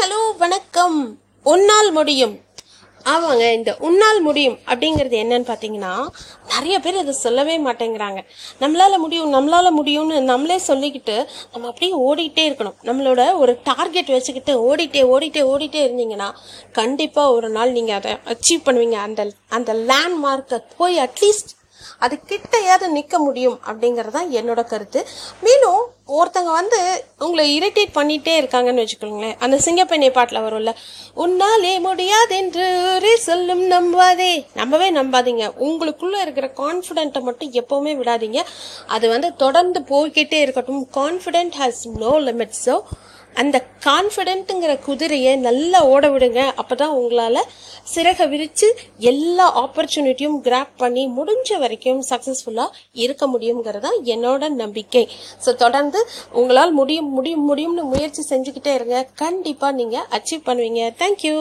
Hello வணக்கம். உன்னால் முடியும். ஆமாங்க இந்த உன்னால் முடியும் அப்படிங்கிறது என்னன்னு பார்த்தீங்கன்னா நிறைய பேர் அதை சொல்லவே மாட்டேங்கிறாங்க. நம்மளால் முடியும் நம்மளால் முடியும்னு நம்மளே சொல்லிக்கிட்டு நம்ம அப்படியே ஓடிக்கிட்டே இருக்கணும். நம்மளோட ஒரு டார்கெட் வச்சுக்கிட்டு ஓடிட்டே ஓடிட்டே ஓடிட்டே இருந்தீங்கன்னா கண்டிப்பாக ஒரு நாள் நீங்கள் அதை அச்சீவ் பண்ணுவீங்க. அந்த அந்த லேண்ட்மார்க்கை போய் அட்லீஸ்ட் அது கிட்டையாவது நிற்க முடியும் அப்படிங்கிறது தான் என்னோட கருத்து. மேலும் ஒருத்தங்க வந்து உங்களை இரிட்டேட் பண்ணிட்டே இருக்காங்கன்னு வச்சுக்கோங்களேன். அந்த சிங்கப்பெண்ணை பாட்டில் வரும்ல உன்னாலே முடியாதென்று ஒரே சொல்லும் நம்பாதே. நம்பவே நம்பாதீங்க. உங்களுக்குள்ள இருக்கிற கான்ஃபிடென்ட்டை மட்டும் எப்பவுமே விடாதீங்க. அது வந்து தொடர்ந்து போய்கிட்டே இருக்கட்டும். கான்ஃபிடென்ட் ஹாஸ் நோ லிமிட்ஸோ ஸோ அந்த கான்ஃபிடென்ட்டுங்கிற குதிரையை நல்லா ஓட விடுங்க. அப்பதான் உங்களால் சிறக விரித்து எல்லா ஆப்பர்ச்சுனிட்டியும் கிராப் பண்ணி முடிஞ்ச வரைக்கும் சக்ஸஸ்ஃபுல்லாக இருக்க முடியுங்கிறதா என்னோட நம்பிக்கை. ஸோ தொடர்ந்து உங்களால் முடியும் முடியும் முடியும்னு முயற்சி செஞ்சுக்கிட்டே இருங்க. கண்டிப்பாக நீங்கள் அச்சீவ் பண்ணுவீங்க. தேங்க்யூ